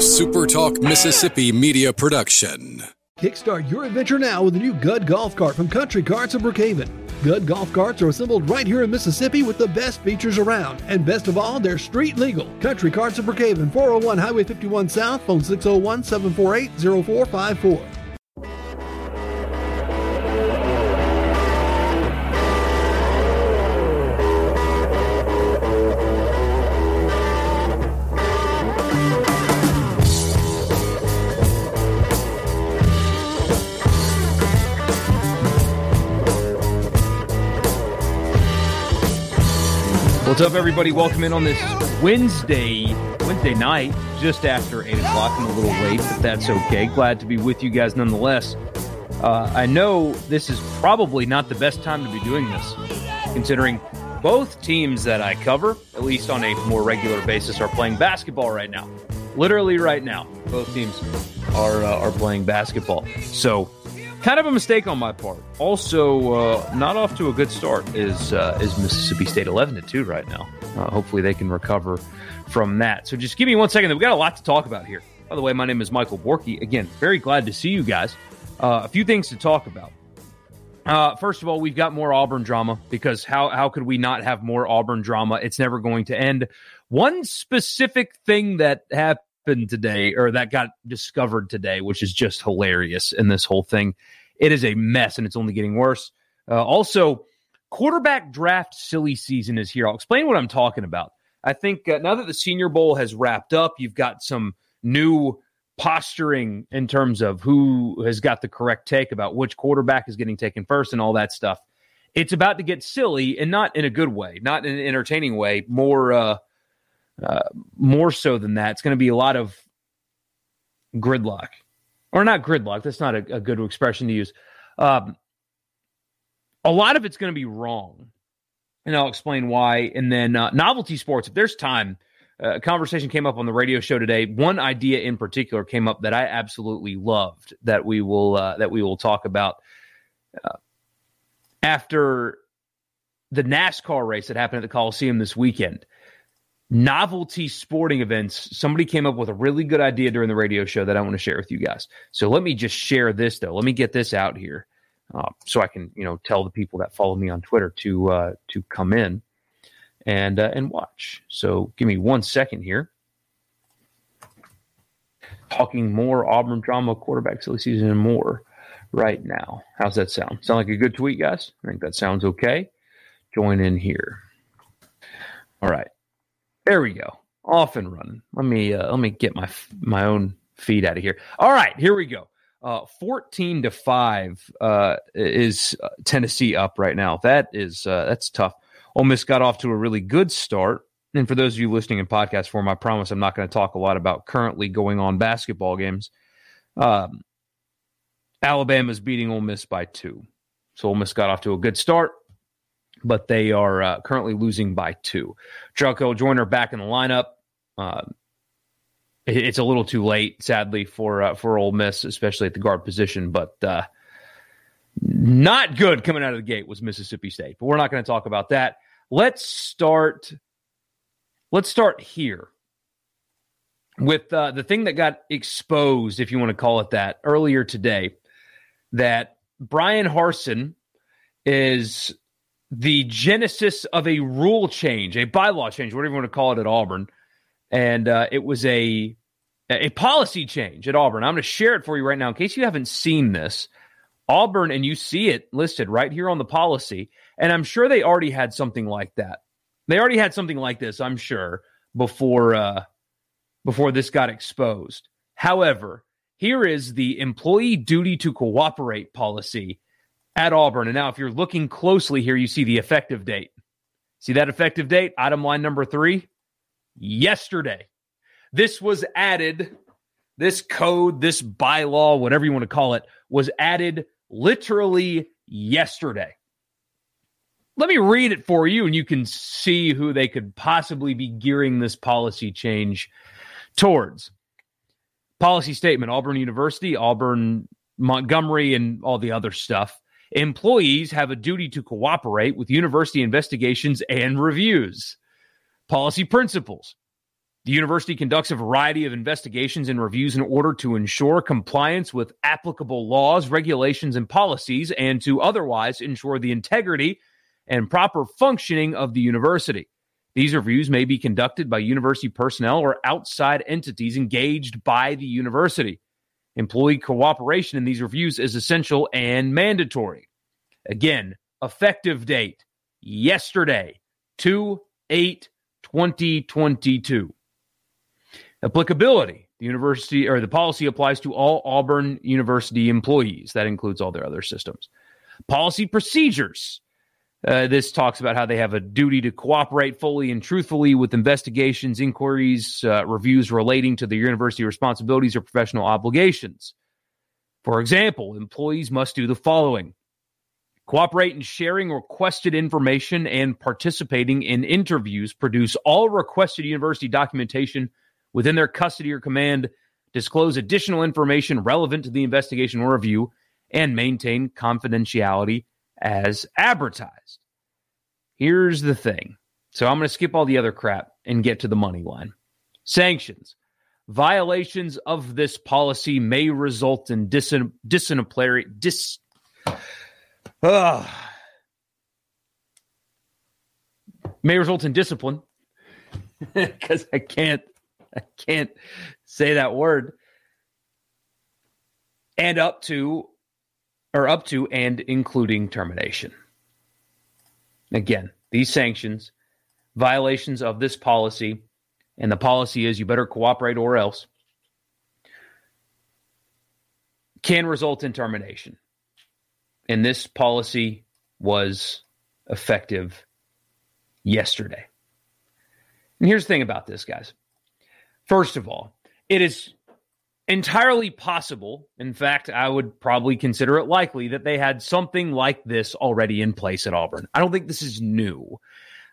SuperTalk Mississippi media production. Kickstart your adventure now with the new Gud Golf Cart from Country Carts of Brookhaven. Gud Golf Carts are assembled right here in Mississippi with the best features around. And best of all, they're street legal. Country Carts of Brookhaven, 401 Highway 51 South, phone 601 748 0454. What's up, everybody? Welcome in on this Wednesday, Wednesday night, just after eight o'clock. I'm a little late, but that's okay. Glad to be with you guys nonetheless. Uh, I know this is probably not the best time to be doing this, considering both teams that I cover, at least on a more regular basis, are playing basketball right now. Literally right now, both teams are uh, are playing basketball. So kind of a mistake on my part. Also, uh, not off to a good start is uh, is Mississippi State eleven to two right now. Uh, hopefully, they can recover from that. So, just give me one second. We've got a lot to talk about here. By the way, my name is Michael Borky. Again, very glad to see you guys. Uh, a few things to talk about. Uh, first of all, we've got more Auburn drama because how how could we not have more Auburn drama? It's never going to end. One specific thing that happened today or that got discovered today, which is just hilarious in this whole thing. It is a mess and it's only getting worse. Uh, also, quarterback draft silly season is here. I'll explain what I'm talking about. I think uh, now that the Senior Bowl has wrapped up, you've got some new posturing in terms of who has got the correct take about which quarterback is getting taken first and all that stuff. It's about to get silly and not in a good way, not in an entertaining way, more uh, uh, more so than that. It's going to be a lot of gridlock, or not gridlock. That's not a, a good expression to use. Um, a lot of it's going to be wrong, and I'll explain why. And then uh, novelty sports. If there's time, uh, a conversation came up on the radio show today. One idea in particular came up that I absolutely loved that we will uh, that we will talk about uh, after the NASCAR race that happened at the Coliseum this weekend novelty sporting events. Somebody came up with a really good idea during the radio show that I want to share with you guys. So let me just share this though. Let me get this out here, uh, so I can you know tell the people that follow me on Twitter to uh, to come in and uh, and watch. So give me one second here. Talking more Auburn drama, quarterback silly season, and more right now. How's that sound? Sound like a good tweet, guys? I think that sounds okay. Join in here. All right. There we go. Off and running. Let me uh, let me get my my own feed out of here. All right, here we go. Uh, 14 to 5 uh, is Tennessee up right now. That is uh, that's tough. Ole Miss got off to a really good start. And for those of you listening in podcast form, I promise I'm not going to talk a lot about currently going on basketball games. Um, Alabama's beating Ole Miss by two. So Ole Miss got off to a good start but they are uh, currently losing by two. Jarkel Joiner back in the lineup. Uh, it, it's a little too late, sadly, for uh, for Ole Miss, especially at the guard position. But uh, not good coming out of the gate was Mississippi State. But we're not going to talk about that. Let's start. Let's start here with uh, the thing that got exposed, if you want to call it that, earlier today. That Bryan Harsin is the genesis of a rule change, a bylaw change, whatever you want to call it at Auburn. And uh, it was a a policy change at Auburn. I'm going to share it for you right now in case you haven't seen this. Auburn, and you see it listed right here on the policy. And I'm sure they already had something like that. They already had something like this, I'm sure, before uh, before this got exposed. However, here is the employee duty to cooperate policy at Auburn. And now, if you're looking closely here, you see the effective date. See that effective date? Item line number three yesterday. This was added, this code, this bylaw, whatever you want to call it, was added literally yesterday. Let me read it for you, and you can see who they could possibly be gearing this policy change towards. Policy statement Auburn University, Auburn, Montgomery, and all the other stuff Employees have a duty to cooperate with university investigations and reviews. Policy principles. The university conducts a variety of investigations and reviews in order to ensure compliance with applicable laws, regulations, and policies, and to otherwise ensure the integrity and proper functioning of the university. These reviews may be conducted by university personnel or outside entities engaged by the university. Employee cooperation in these reviews is essential and mandatory. Again, effective date yesterday, 2 8 2022. Applicability. The university or the policy applies to all Auburn University employees. That includes all their other systems. Policy procedures. Uh, this talks about how they have a duty to cooperate fully and truthfully with investigations, inquiries, uh, reviews relating to the university responsibilities or professional obligations. For example, employees must do the following. Cooperate in sharing requested information and participating in interviews, produce all requested university documentation within their custody or command, disclose additional information relevant to the investigation or review, and maintain confidentiality as advertised. Here's the thing. So I'm going to skip all the other crap and get to the money line. Sanctions. Violations of this policy may result in dis- disciplinary dis uh, may result in discipline because I can't I can't say that word and up to or up to and including termination. Again, these sanctions, violations of this policy, and the policy is you better cooperate or else, can result in termination. And this policy was effective yesterday. And here's the thing about this, guys. First of all, it is entirely possible. In fact, I would probably consider it likely that they had something like this already in place at Auburn. I don't think this is new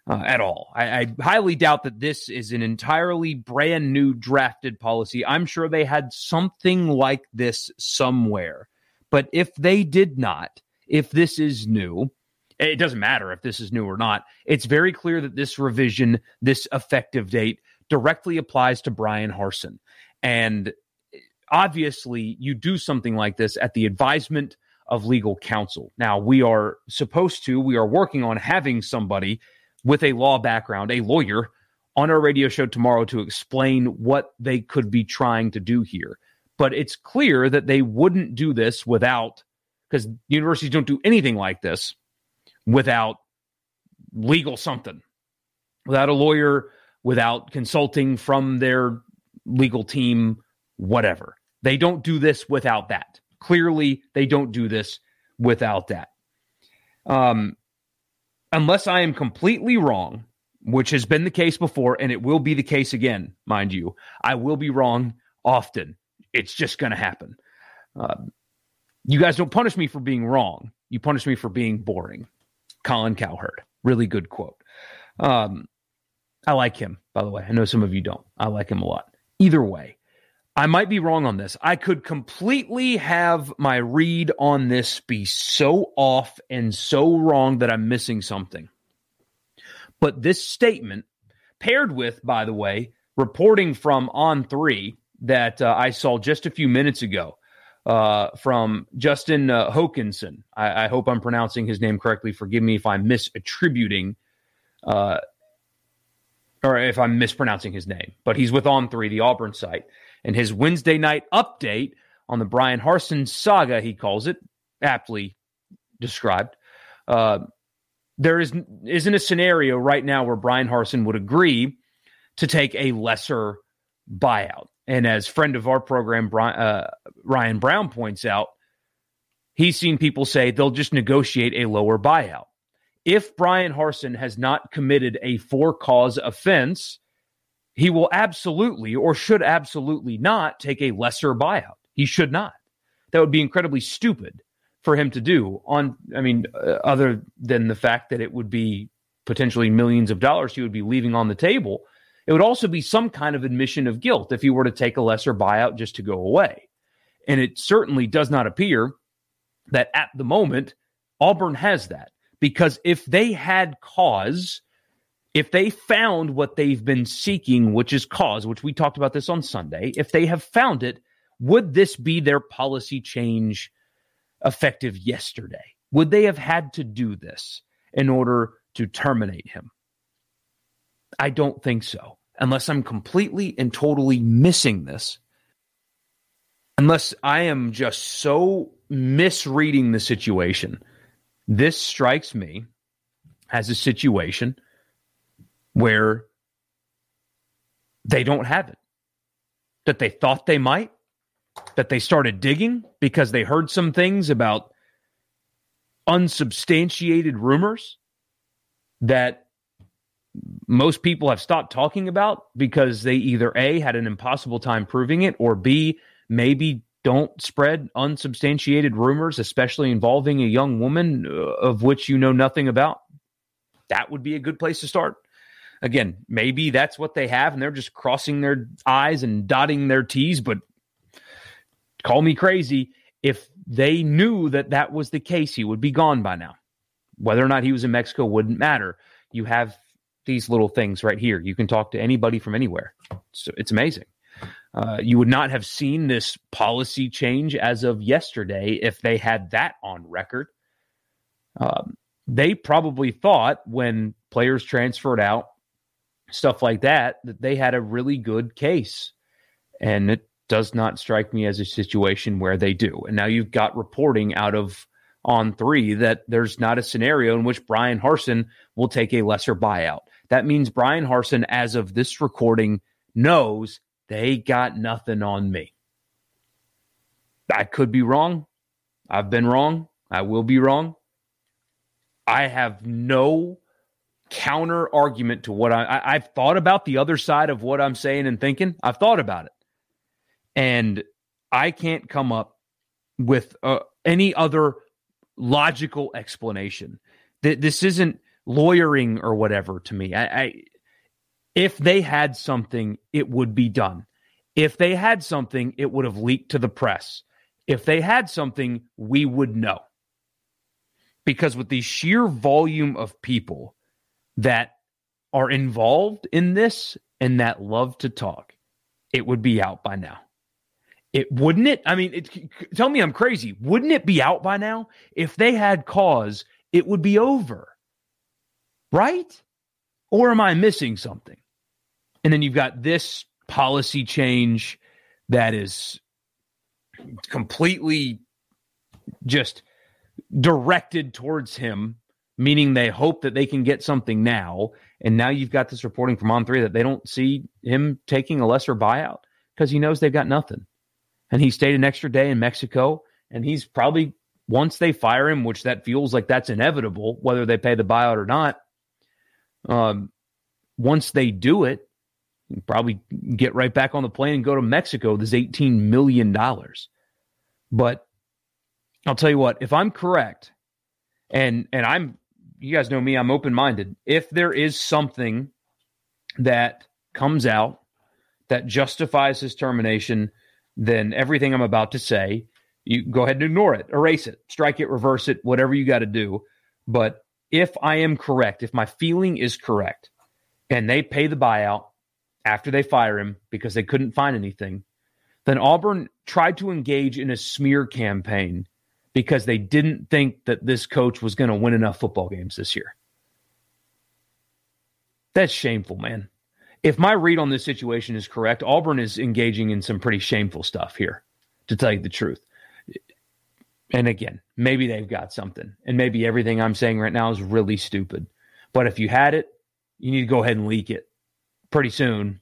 uh, at all. I, I, highly doubt that this is an entirely brand new drafted policy. I'm sure they had something like this somewhere. But if they did not, if this is new, it doesn't matter if this is new or not. It's very clear that this revision, this effective date, directly applies to Bryan Harsin. And obviously you do something like this at the advisement of legal counsel. Now, we are supposed to, we are working on having somebody with a law background, a lawyer, on our radio show tomorrow to explain what they could be trying to do here. But it's clear that they wouldn't do this without, because universities don't do anything like this without legal something, without a lawyer, without consulting from their legal team, whatever. They don't do this without that. Clearly, they don't do this without that. Um, unless I am completely wrong, which has been the case before, and it will be the case again, mind you. I will be wrong often. It's just going to happen. Uh, you guys don't punish me for being wrong. You punish me for being boring. Colin Cowherd, really good quote. Um, I like him, by the way. I know some of you don't. I like him a lot. Either way, I might be wrong on this. I could completely have my read on this be so off and so wrong that I'm missing something. But this statement, paired with, by the way, reporting from On Three that uh, I saw just a few minutes ago uh, from Justin uh, Hokanson. I, I, hope I'm pronouncing his name correctly. Forgive me if I'm misattributing or if I'm mispronouncing his name, but he's with On Three, the Auburn site and his Wednesday night update on the Bryan Harsin saga, he calls it, aptly described. Uh, there is isn't a scenario right now where Bryan Harsin would agree to take a lesser buyout. And as friend of our program, Brian, uh, Ryan Brown points out, he's seen people say they'll just negotiate a lower buyout. If Bryan Harsin has not committed a for cause offense, he will absolutely or should absolutely not take a lesser buyout. He should not. That would be incredibly stupid for him to do on I mean uh, other than the fact that it would be potentially millions of dollars he would be leaving on the table. It would also be some kind of admission of guilt if he were to take a lesser buyout just to go away. And it certainly does not appear that at the moment Auburn has that because if they had cause if they found what they've been seeking, which is cause, which we talked about this on Sunday, if they have found it, would this be their policy change effective yesterday? Would they have had to do this in order to terminate him? I don't think so, unless I'm completely and totally missing this. Unless I am just so misreading the situation. This strikes me as a situation where they don't have it, that they thought they might, that they started digging because they heard some things about unsubstantiated rumors that most people have stopped talking about because they either A, had an impossible time proving it, or B, maybe don't spread unsubstantiated rumors, especially involving a young woman uh, of which you know nothing about. That would be a good place to start. Again, maybe that's what they have and they're just crossing their I's and dotting their T's, but call me crazy. If they knew that that was the case, he would be gone by now. Whether or not he was in Mexico wouldn't matter. You have these little things right here. You can talk to anybody from anywhere. So it's amazing. Uh, you would not have seen this policy change as of yesterday if they had that on record. Um, they probably thought when players transferred out, stuff like that, that they had a really good case. And it does not strike me as a situation where they do. And now you've got reporting out of on three that there's not a scenario in which Bryan Harsin will take a lesser buyout. That means Bryan Harsin, as of this recording, knows they got nothing on me. I could be wrong. I've been wrong. I will be wrong. I have no counter argument to what I, I have thought about the other side of what I'm saying and thinking. I've thought about it, and I can't come up with uh, any other logical explanation. That this isn't lawyering or whatever to me. I, I if they had something, it would be done. If they had something, it would have leaked to the press. If they had something, we would know. Because with the sheer volume of people that are involved in this and that love to talk, it would be out by now. It wouldn't it? I mean, it, tell me I'm crazy. Wouldn't it be out by now? If they had cause, it would be over. Right? Or am I missing something? And then you've got this policy change that is completely just directed towards him meaning they hope that they can get something now. And now you've got this reporting from On Three that they don't see him taking a lesser buyout because he knows they've got nothing. And he stayed an extra day in Mexico, and he's probably once they fire him, which that feels like that's inevitable, whether they pay the buyout or not. Um, once they do it, probably get right back on the plane and go to Mexico. This eighteen million dollars, but I'll tell you what, if I'm correct, and and I'm you guys know me, I'm open minded. If there is something that comes out that justifies his termination, then everything I'm about to say, you go ahead and ignore it, erase it, strike it, reverse it, whatever you got to do. But if I am correct, if my feeling is correct, and they pay the buyout after they fire him because they couldn't find anything, then Auburn tried to engage in a smear campaign because they didn't think that this coach was going to win enough football games this year. That's shameful, man. If my read on this situation is correct, Auburn is engaging in some pretty shameful stuff here, to tell you the truth. And again, maybe they've got something, and maybe everything I'm saying right now is really stupid. But if you had it, you need to go ahead and leak it pretty soon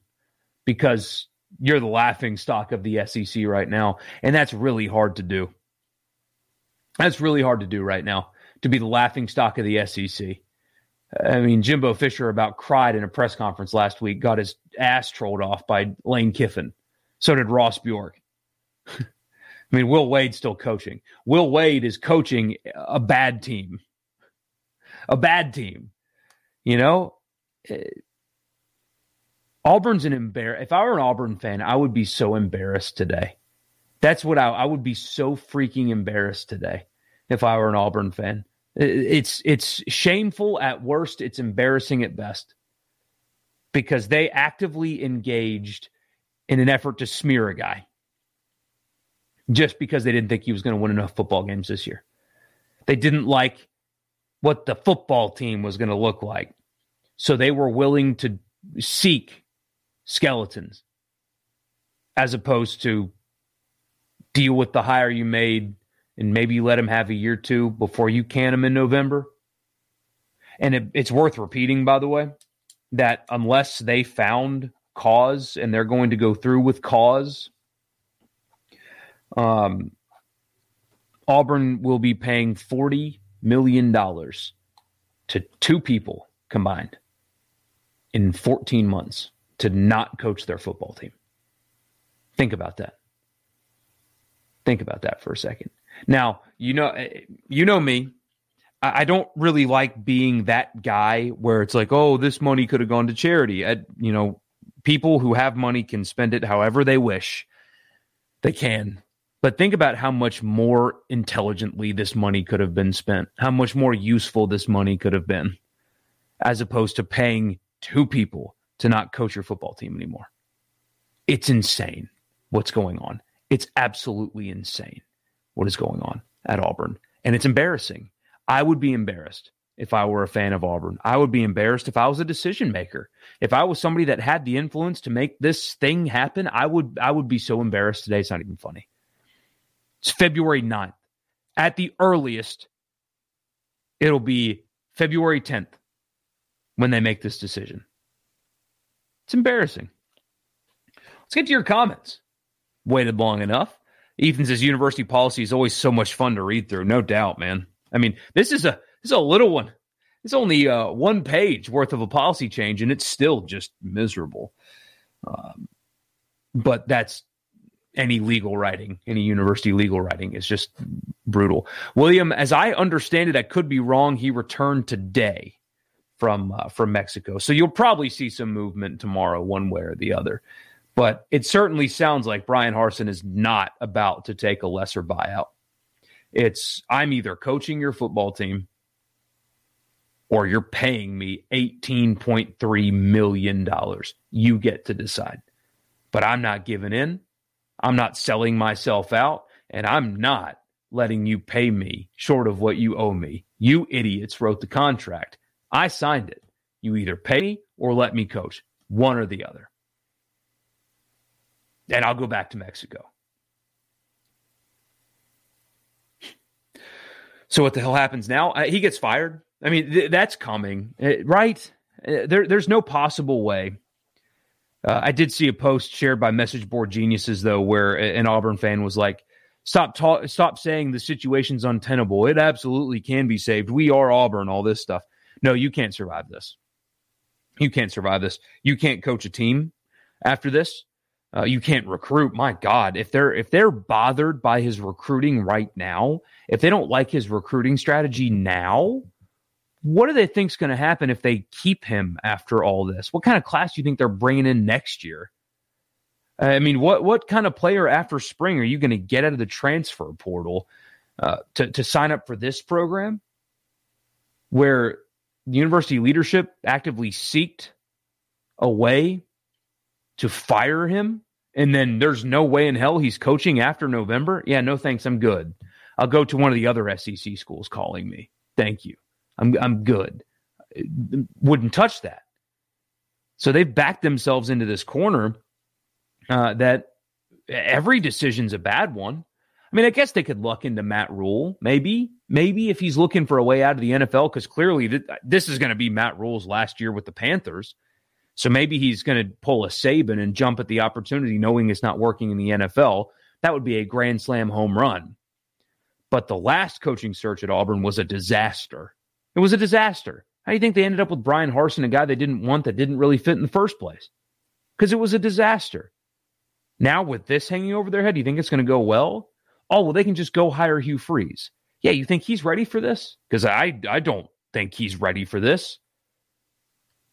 because you're the laughing stock of the SEC right now. And that's really hard to do. That's really hard to do right now to be the laughing stock of the SEC. I mean, Jimbo Fisher about cried in a press conference last week, got his ass trolled off by Lane Kiffin. So did Ross Bjork. I mean, Will Wade's still coaching. Will Wade is coaching a bad team. A bad team. You know, eh, Auburn's an embarrass. If I were an Auburn fan, I would be so embarrassed today. That's what I, I would be so freaking embarrassed today if I were an Auburn fan. It's it's shameful at worst. It's embarrassing at best. because they actively engaged in an effort to smear a guy just because they didn't think he was going to win enough football games this year. They didn't like what the football team was going to look like. So they were willing to seek skeletons as opposed to deal with the hire you made and maybe you let him have a year or two before you can him in November. And it, it's worth repeating, by the way, that unless they found cause and they're going to go through with cause, um, Auburn will be paying $40 million to two people combined in 14 months to not coach their football team. Think about that. Think about that for a second. Now, you know, eh, you know me. I don't really like being that guy where it's like, oh, this money could have gone to charity. I, you know, people who have money can spend it however they wish. They can. But think about how much more intelligently this money could have been spent, how much more useful this money could have been, as opposed to paying two people to not coach your football team anymore. It's insane what's going on. It's absolutely insane what is going on at Auburn. And it's embarrassing. I would be embarrassed if I were a fan of Auburn. I would be embarrassed if I was a decision maker. If I was somebody that had the influence to make this thing happen, I would I would be so embarrassed today. It's not even funny. It's February 9th. At the earliest, it'll be February 10th when they make this decision. It's embarrassing. Let's get to your comments. Waited long enough. Ethan says university policy is always so much fun to read through. No doubt, man. I mean, this is a this is a little one. It's only uh, one page worth of a policy change, and it's still just miserable. Um, but that's any legal writing, any university legal writing is just brutal. William, as I understand it, I could be wrong. He returned today from uh, from Mexico, so you'll probably see some movement tomorrow, one way or the other. But it certainly sounds like Bryan Harsin is not about to take a lesser buyout. It's I'm either coaching your football team or you're paying me $18.3 million. You get to decide. But I'm not giving in. I'm not selling myself out, and I'm not letting you pay me short of what you owe me. You idiots wrote the contract. I signed it. You either pay me or let me coach, one or the other. And I'll go back to Mexico. So what the hell happens now? He gets fired. I mean, th- that's coming, uh, right? Uh, there, there's no possible way uh, I did see a post shared by Message Board Geniuses though, where an Auburn fan was like, "Stop, ta- stop saying the situation's untenable. It absolutely can be saved. We are Auburn. All this stuff. No, you can't survive this. You can't survive this. You can't coach a team after this. Uh, you can't recruit. My God, if they're if they're bothered by his recruiting right now, if they don't like his recruiting strategy now, what do they think is going to happen if they keep him after all this? What kind of class do you think they're bringing in next year? I mean, what what kind of player after spring are you going to get out of the transfer portal uh, to to sign up for this program, where university leadership actively seeked a way to fire him, and then there's no way in hell he's coaching after November? Yeah, no thanks, I'm good. I'll go to one of the other SEC schools calling me. Thank you. I'm I'm good. Wouldn't touch that. So they've backed themselves into this corner uh, that every decision's a bad one. I mean, I guess they could luck into Matt Rhule, maybe, maybe if he's looking for a way out of the NFL, because clearly th- this is going to be Matt Rhule's last year with the Panthers. So maybe he's going to pull a Saban and jump at the opportunity, knowing it's not working in the NFL. That would be a grand slam home run. But the last coaching search at Auburn was a disaster. It was a disaster. How do you think they ended up with Bryan Harsin, a guy they didn't want that didn't really fit in the first place? Because it was a disaster. Now, with this hanging over their head, do you think it's going to go well? Oh, well, they can just go hire Hugh Freeze. Yeah, you think he's ready for this? Because I, I don't think he's ready for this.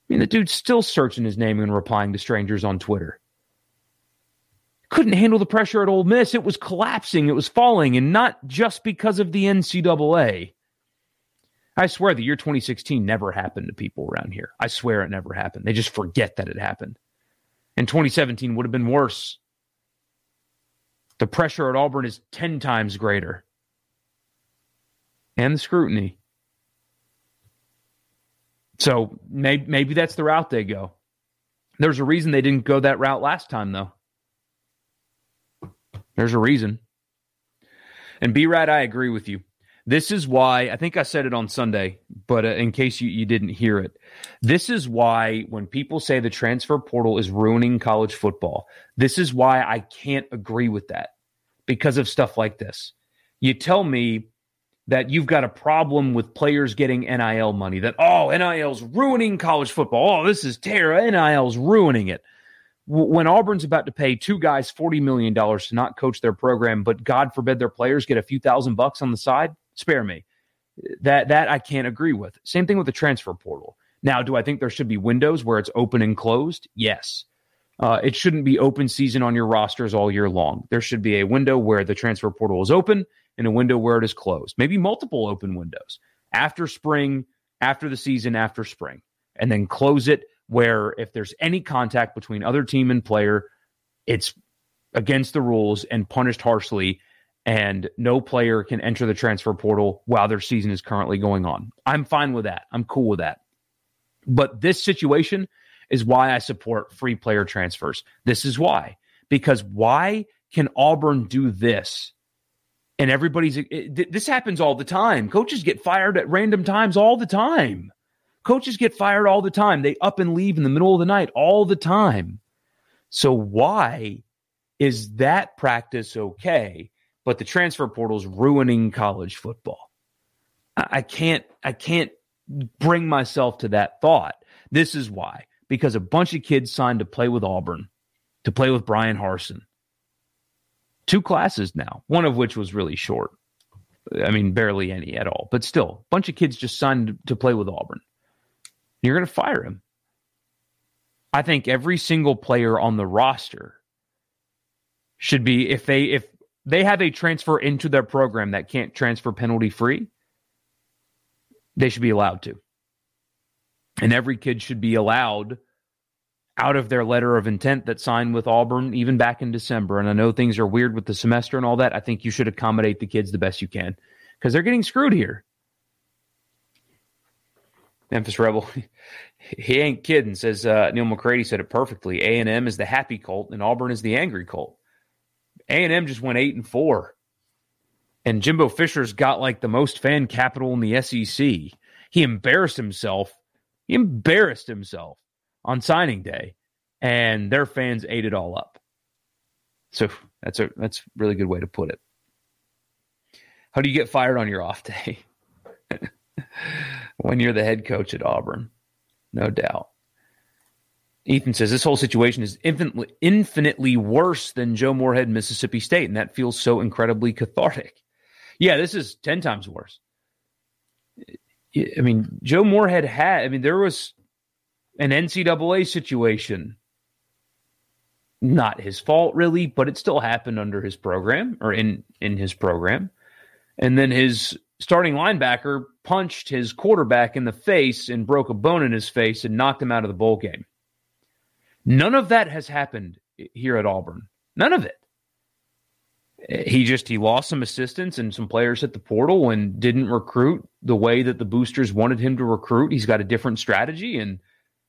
I mean, the dude's still searching his name and replying to strangers on Twitter. Couldn't handle the pressure at Ole Miss. It was collapsing, it was falling, and not just because of the NCAA. I swear the year 2016 never happened to people around here. I swear it never happened. They just forget that it happened. And 2017 would have been worse. The pressure at Auburn is 10 times greater. And the scrutiny. So maybe, maybe that's the route they go. There's a reason they didn't go that route last time, though. There's a reason. And B Rad, I agree with you. This is why I think I said it on Sunday, but uh, in case you, you didn't hear it, this is why when people say the transfer portal is ruining college football, this is why I can't agree with that because of stuff like this. You tell me that you've got a problem with players getting NIL money, that, oh, NIL's ruining college football. Oh, this is Tara. NIL's ruining it when Auburn's about to pay two guys $40 million to not coach their program, but God forbid their players get a few thousand bucks on the side, spare me. That that I can't agree with. Same thing with the transfer portal. Now, do I think there should be windows where it's open and closed? Yes. Uh, it shouldn't be open season on your rosters all year long. There should be a window where the transfer portal is open and a window where it is closed. Maybe multiple open windows after spring, after the season, after spring, and then close it where if there's any contact between other team and player, it's against the rules and punished harshly and no player can enter the transfer portal while their season is currently going on. I'm fine with that. I'm cool with that. But this situation is why I support free player transfers. This is why. Because why can Auburn do this? And everybody's it, this happens all the time. Coaches get fired at random times all the time. Coaches get fired all the time. They up and leave in the middle of the night all the time. So why is that practice okay, but the transfer portal is ruining college football? I can't I can't bring myself to that thought. This is why. Because a bunch of kids signed to play with Auburn, to play with Bryan Harsin. Two classes now, one of which was really short. I mean, barely any at all, but still, a bunch of kids just signed to play with Auburn. You're going to fire him. I think every single player on the roster should be if they if they have a transfer into their program that can't transfer penalty free, they should be allowed to. And every kid should be allowed out of their letter of intent that signed with Auburn even back in December. And I know things are weird with the semester and all that. I think you should accommodate the kids the best you can because they're getting screwed here. Memphis Rebel, he ain't kidding. Says uh, Neal McCready said it perfectly. A and M is the happy cult, and Auburn is the angry cult. A and M just went eight and four, and Jimbo Fisher's got like the most fan capital in the SEC. He embarrassed himself. He embarrassed himself on signing day, and their fans ate it all up. So that's a that's a really good way to put it. How do you get fired on your off day? when you're the head coach at Auburn, no doubt. Ethan says this whole situation is infinitely, infinitely worse than Joe Moorhead, Mississippi State, and that feels so incredibly cathartic. Yeah, this is 10 times worse. I mean, Joe Moorhead had, I mean, there was an NCAA situation. Not his fault, really, but it still happened under his program or in, in his program. And then his starting linebacker punched his quarterback in the face and broke a bone in his face and knocked him out of the bowl game. None of that has happened here at Auburn. None of it. Eh, he just he lost some assistants and some players at the portal and didn't recruit the way that the boosters wanted him to recruit. He's got a different strategy and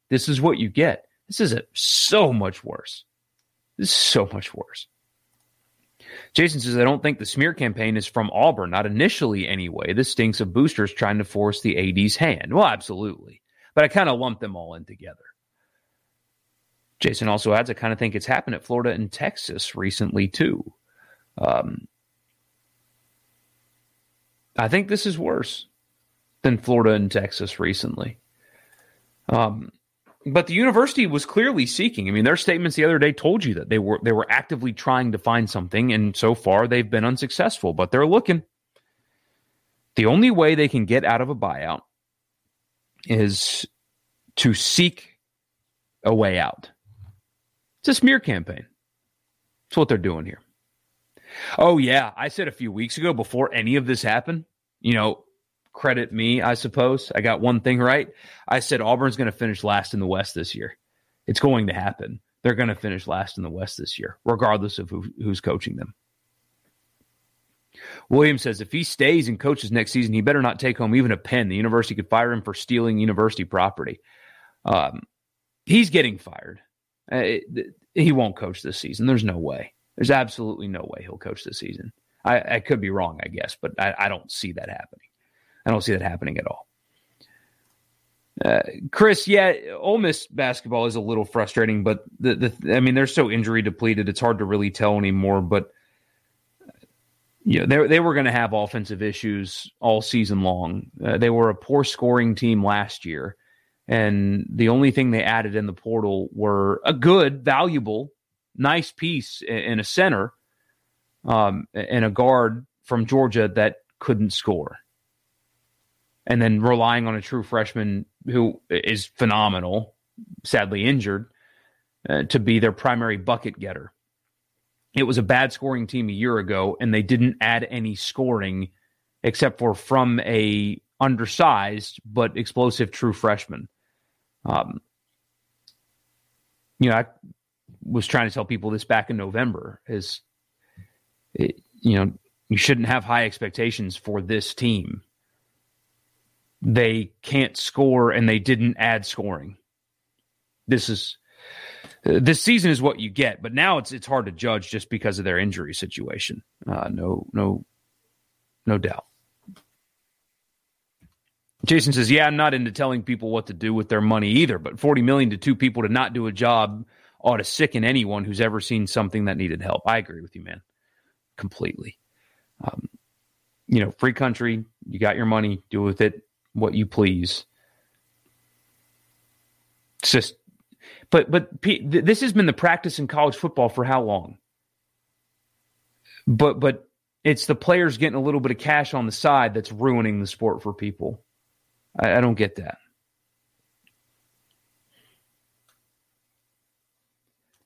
this is what you get. This is a, so much worse. This is so much worse. Jason says, I don't think the smear campaign is from Auburn, not initially anyway. This stinks of boosters trying to force the AD's hand. Well, absolutely. But I kind of lump them all in together. Jason also adds, I kind of think it's happened at Florida and Texas recently, too. Um, I think this is worse than Florida and Texas recently. Um, but the university was clearly seeking. I mean, their statements the other day told you that they were they were actively trying to find something, and so far they've been unsuccessful. But they're looking. The only way they can get out of a buyout is to seek a way out. It's a smear campaign. That's what they're doing here. Oh yeah, I said a few weeks ago before any of this happened. You know, credit me, I suppose. I got one thing right. I said Auburn's going to finish last in the West this year. It's going to happen. They're going to finish last in the West this year, regardless of who, who's coaching them. Williams says if he stays and coaches next season, he better not take home even a pen. The university could fire him for stealing university property. Um, he's getting fired. Uh, it, he won't coach this season. There's no way. There's absolutely no way he'll coach this season. I, I could be wrong, I guess, but I, I, don't see that happening. I don't see that happening at all. Uh, Chris, yeah, Ole Miss basketball is a little frustrating, but the, the I mean, they're so injury depleted; it's hard to really tell anymore. But you know, they they were going to have offensive issues all season long. Uh, they were a poor scoring team last year, and the only thing they added in the portal were a good, valuable, nice piece in a center um, and a guard from Georgia that couldn't score. And then relying on a true freshman who is phenomenal, sadly injured, uh, to be their primary bucket getter. It was a bad scoring team a year ago, and they didn't add any scoring except for from a undersized but explosive true freshman. Um, you know, I was trying to tell people this back in November is, it, you know, you shouldn't have high expectations for this team. They can't score and they didn't add scoring. This is this season is what you get, but now it's it's hard to judge just because of their injury situation. Uh, no, no, no doubt. Jason says, "Yeah, I'm not into telling people what to do with their money either, but 40 million to two people to not do a job ought to sicken anyone who's ever seen something that needed help." I agree with you, man, completely. Um, you know, free country, you got your money, do with it what you please. It's just, but but this has been the practice in college football for how long? But but it's the players getting a little bit of cash on the side that's ruining the sport for people. I, I don't get that.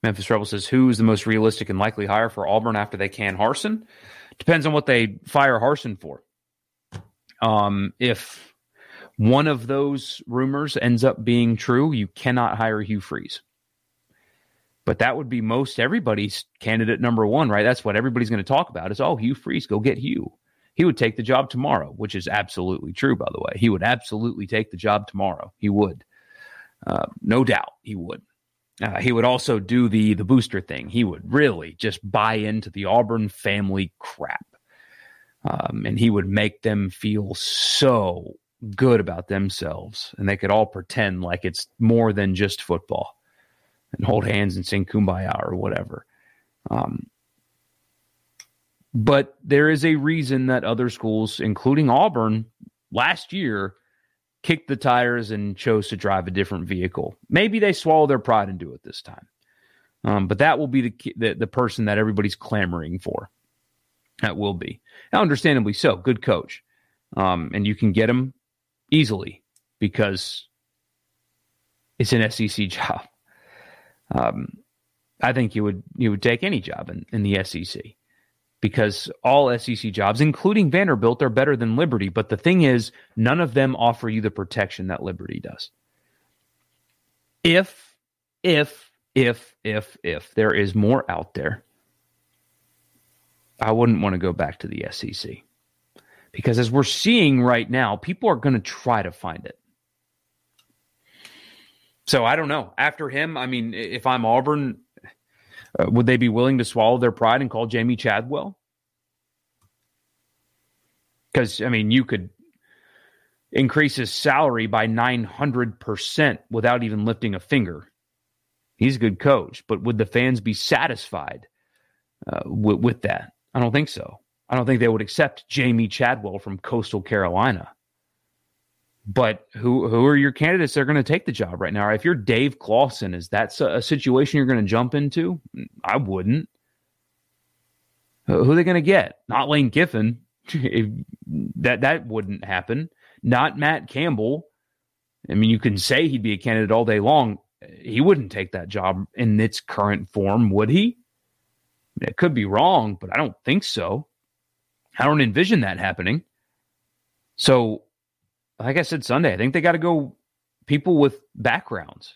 Memphis Rebel says, "Who's the most realistic and likely hire for Auburn after they can Harsin? Depends on what they fire Harsin for. Um, if one of those rumors ends up being true, you cannot hire Hugh Freeze. But that would be most everybody's candidate number one, right? That's what everybody's going to talk about is, oh, Hugh Freeze, go get Hugh he would take the job tomorrow, which is absolutely true, by the way. He would absolutely take the job tomorrow. He would, uh, no doubt, he would. Uh, he would also do the the booster thing. He would really just buy into the Auburn family crap, um, and he would make them feel so good about themselves, and they could all pretend like it's more than just football, and hold hands and sing "Kumbaya" or whatever. Um, but there is a reason that other schools, including Auburn, last year kicked the tires and chose to drive a different vehicle. Maybe they swallow their pride and do it this time. Um, but that will be the, the, the person that everybody's clamoring for. That will be, understandably so. Good coach, um, and you can get him easily because it's an SEC job. Um, I think you would you would take any job in, in the SEC because all SEC jobs, including Vanderbilt, are better than Liberty. But the thing is, none of them offer you the protection that Liberty does. If, if, if, if, if there is more out there, I wouldn't want to go back to the SEC. Because as we're seeing right now, people are going to try to find it. So I don't know. After him, I mean, if I'm Auburn, uh, would they be willing to swallow their pride and call Jamey Chadwell? Because, I mean, you could increase his salary by 900% without even lifting a finger. He's a good coach, but would the fans be satisfied uh, with, with that? I don't think so. I don't think they would accept Jamey Chadwell from Coastal Carolina. But who who are your candidates that are going to take the job right now? If you're Dave Clawson, is that a situation you're going to jump into? I wouldn't. Who are they going to get? Not Lane Kiffin. that that wouldn't happen. Not Matt Campbell. I mean, you can say he'd be a candidate all day long. He wouldn't take that job in its current form, would he? It could be wrong, but I don't think so. I don't envision that happening. So like I said Sunday, I think they got to go people with backgrounds.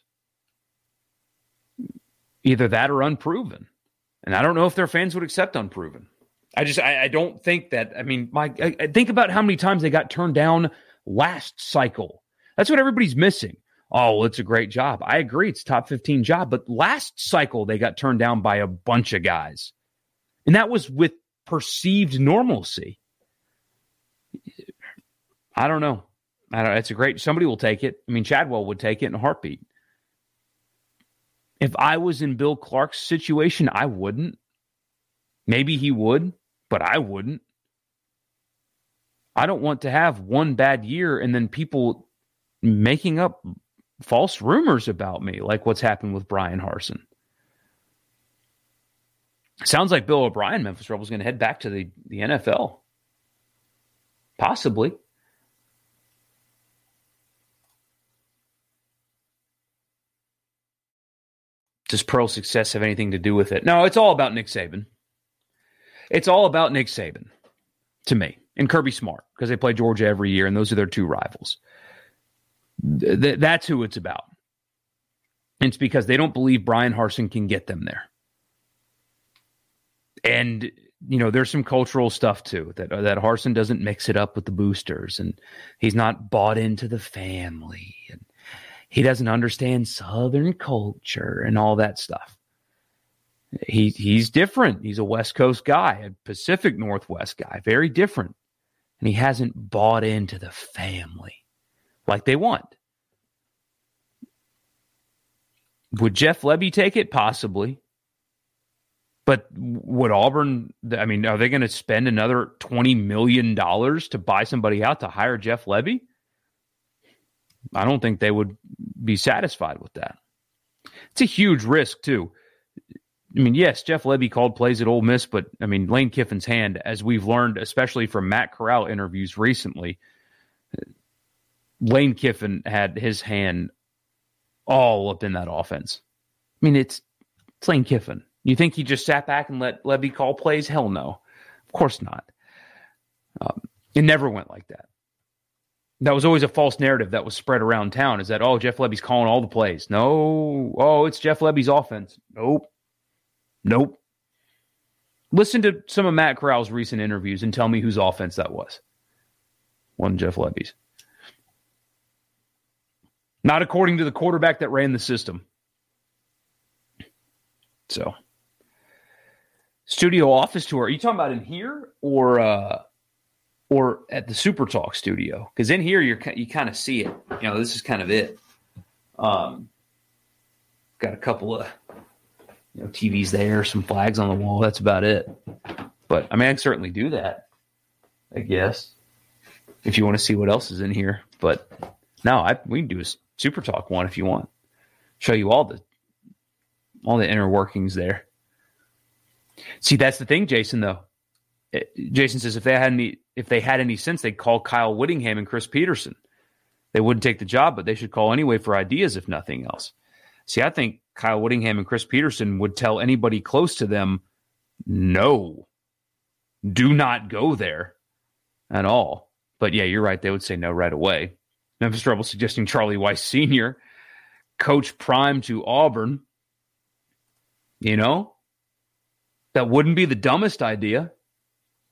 Either that or unproven. And I don't know if their fans would accept unproven. I just I, I don't think that. I mean, my I, I think about how many times they got turned down last cycle. That's what everybody's missing. Oh, it's a great job. I agree, it's top fifteen job, but last cycle they got turned down by a bunch of guys, and that was with perceived normalcy. I don't know. I don't. It's a great. Somebody will take it. I mean, Chadwell would take it in a heartbeat. If I was in Bill Clark's situation, I wouldn't. Maybe he would but I wouldn't. I don't want to have one bad year and then people making up false rumors about me, like what's happened with Bryan Harsin. Sounds like Bill O'Brien, Memphis Rebels, going to head back to the, the NFL. Possibly. Does Pearl success have anything to do with it? No, it's all about Nick Saban. It's all about Nick Saban to me and Kirby Smart because they play Georgia every year and those are their two rivals. Th- that's who it's about. It's because they don't believe Bryan Harsin can get them there. And you know, there's some cultural stuff too that that Harsin doesn't mix it up with the boosters, and he's not bought into the family, and he doesn't understand Southern culture and all that stuff he he's different. He's a West Coast guy, a Pacific Northwest guy, very different. And he hasn't bought into the family like they want. Would Jeff Lebby take it? Possibly. But would Auburn, I mean, are they going to spend another $20 million to buy somebody out to hire Jeff Lebby? I don't think they would be satisfied with that. It's a huge risk, too. I mean, yes, Jeff Lebby called plays at Ole Miss, but I mean, Lane Kiffin's hand, as we've learned, especially from Matt Corral interviews recently, Lane Kiffin had his hand all up in that offense. I mean, it's, it's Lane Kiffin. You think he just sat back and let Lebby call plays? Hell no. Of course not. Um, it never went like that. That was always a false narrative that was spread around town is that, oh, Jeff Lebby's calling all the plays. No. Oh, it's Jeff Lebby's offense. Nope. Nope. Listen to some of Matt Corral's recent interviews and tell me whose offense that was. One Jeff Lebby's. Not according to the quarterback that ran the system. So, studio office tour. Are you talking about in here or uh, or at the Super Talk studio? Because in here, you're you kind of see it. You know, this is kind of it. Um, got a couple of you know, TVs there, some flags on the wall. That's about it. But I mean, I can certainly do that. I guess if you want to see what else is in here. But no, I we can do a super talk one if you want. Show you all the all the inner workings there. See, that's the thing, Jason. Though, it, Jason says if they had any if they had any sense, they'd call Kyle Whittingham and Chris Peterson. They wouldn't take the job, but they should call anyway for ideas, if nothing else. See, I think Kyle Whittingham and Chris Peterson would tell anybody close to them, no, do not go there at all. But yeah, you're right. They would say no right away. Memphis Rebels suggesting Charlie Weis Sr., coach prime to Auburn. You know, that wouldn't be the dumbest idea.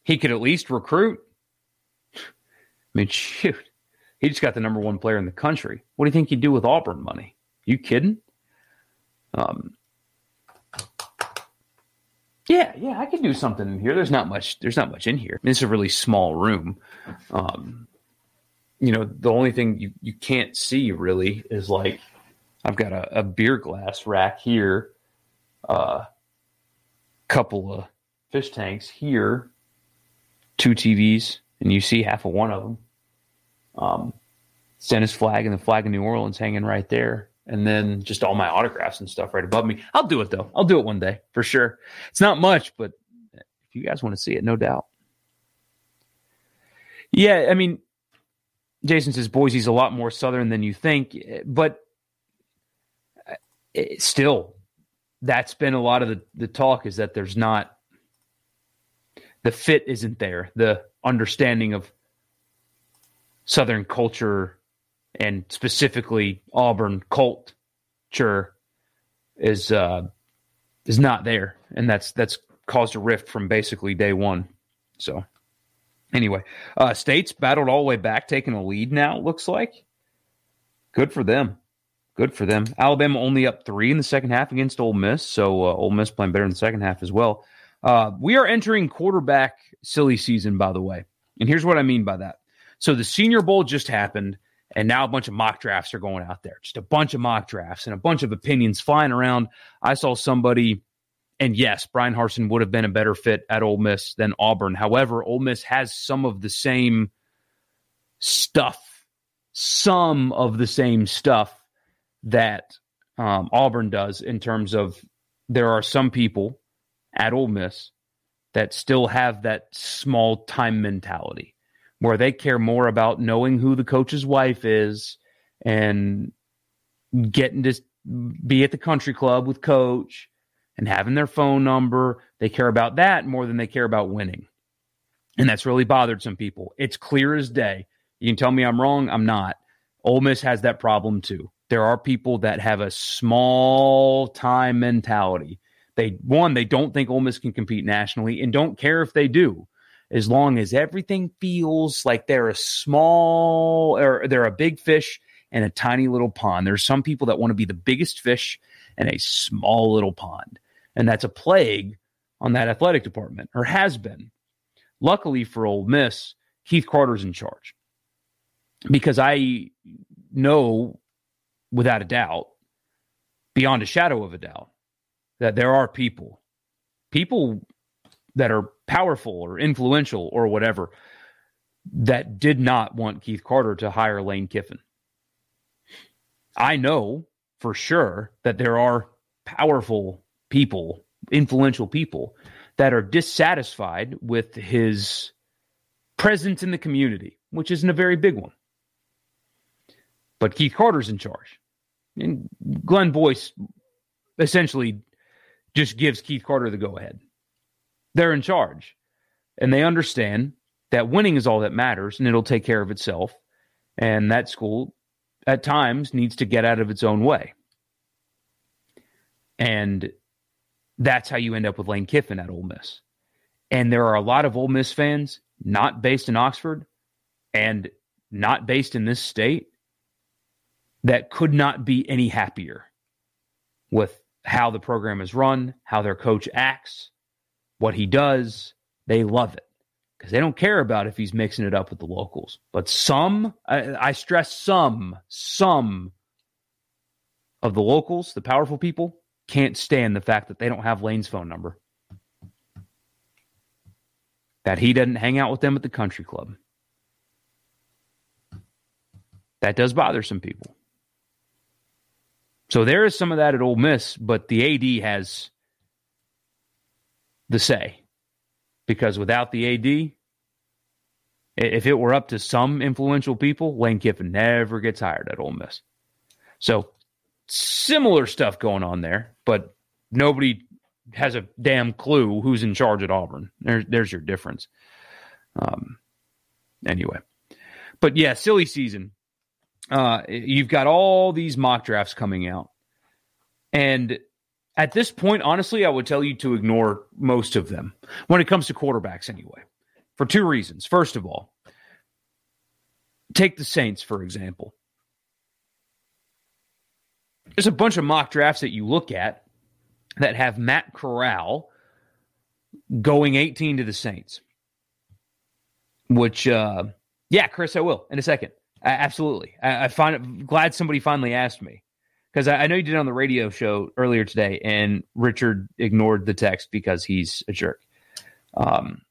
He could at least recruit. I mean, shoot, he just got the number one player in the country. What do you think he'd do with Auburn money? You kidding? Um, yeah, yeah, I could do something in here. There's not much. There's not much in here. I mean, it's a really small room. Um, you know, the only thing you, you can't see really is like I've got a, a beer glass rack here, a uh, couple of fish tanks here, two TVs, and you see half of one of them. Um, Stennis flag and the flag of New Orleans hanging right there and then just all my autographs and stuff right above me. I'll do it though. I'll do it one day for sure. It's not much, but if you guys want to see it, no doubt. Yeah, I mean, Jason says Boise's a lot more southern than you think, but still, that's been a lot of the, the talk is that there's not the fit isn't there, the understanding of Southern culture and specifically Auburn culture is uh, is not there, and that's that's caused a rift from basically day one. So anyway, uh, states battled all the way back, taking a lead now. Looks like good for them. Good for them. Alabama only up three in the second half against Ole Miss, so uh, Ole Miss playing better in the second half as well. Uh, we are entering quarterback silly season, by the way, and here's what I mean by that. So the Senior Bowl just happened, and now a bunch of mock drafts are going out there. Just a bunch of mock drafts and a bunch of opinions flying around. I saw somebody, and yes, Bryan Harsin would have been a better fit at Ole Miss than Auburn. However, Ole Miss has some of the same stuff, some of the same stuff that um, Auburn does in terms of there are some people at Ole Miss that still have that small time mentality where they care more about knowing who the coach's wife is and getting to be at the country club with coach and having their phone number. They care about that more than they care about winning. And that's really bothered some people. It's clear as day. You can tell me I'm wrong. I'm not. Ole Miss has that problem too. There are people that have a small time mentality. They one, they don't think Ole Miss can compete nationally and don't care if they do, as long as everything feels like they're a small or they're a big fish in a tiny little pond. There's some people that want to be the biggest fish in a small little pond. And that's a plague on that athletic department, or has been. Luckily for Ole Miss, Keith Carter's in charge. Because I know without a doubt, beyond a shadow of a doubt, that there are people, people that are powerful or influential or whatever, that did not want Keith Carter to hire Lane Kiffin. I know for sure that there are powerful people, influential people that are dissatisfied with his presence in the community, which isn't a very big one. But Keith Carter's in charge. And Glenn Boyce essentially just gives Keith Carter the go ahead. They're in charge. And they understand that winning is all that matters and it'll take care of itself. And that school at times needs to get out of its own way. And that's how you end up with Lane Kiffin at Ole Miss. And there are a lot of Ole Miss fans not based in Oxford and not based in this state that could not be any happier with how the program is run, how their coach acts, what he does. They love it because they don't care about if he's mixing it up with the locals. But some, I, I stress some, some of the locals, the powerful people, can't stand the fact that they don't have Lane's phone number. That he doesn't hang out with them at the country club. That does bother some people. So there is some of that at Ole Miss, but the AD has the say because without the AD, if it were up to some influential people, Lane Kiffin never gets hired at Ole Miss. So similar stuff going on there, but nobody has a damn clue who's in charge at Auburn. There's there's your difference. Um, anyway, but yeah, silly season uh, you've got all these mock drafts coming out. And at this point, honestly, I would tell you to ignore most of them when it comes to quarterbacks, anyway, for two reasons. First of all, take the Saints, for example. There's a bunch of mock drafts that you look at that have Matt Corral going 18 to the Saints, which, uh, yeah, Chris, I will in a second absolutely. I, I find it glad somebody finally asked me because I, I, know you did on the radio show earlier today, and Richard ignored the text because he's a jerk. Um,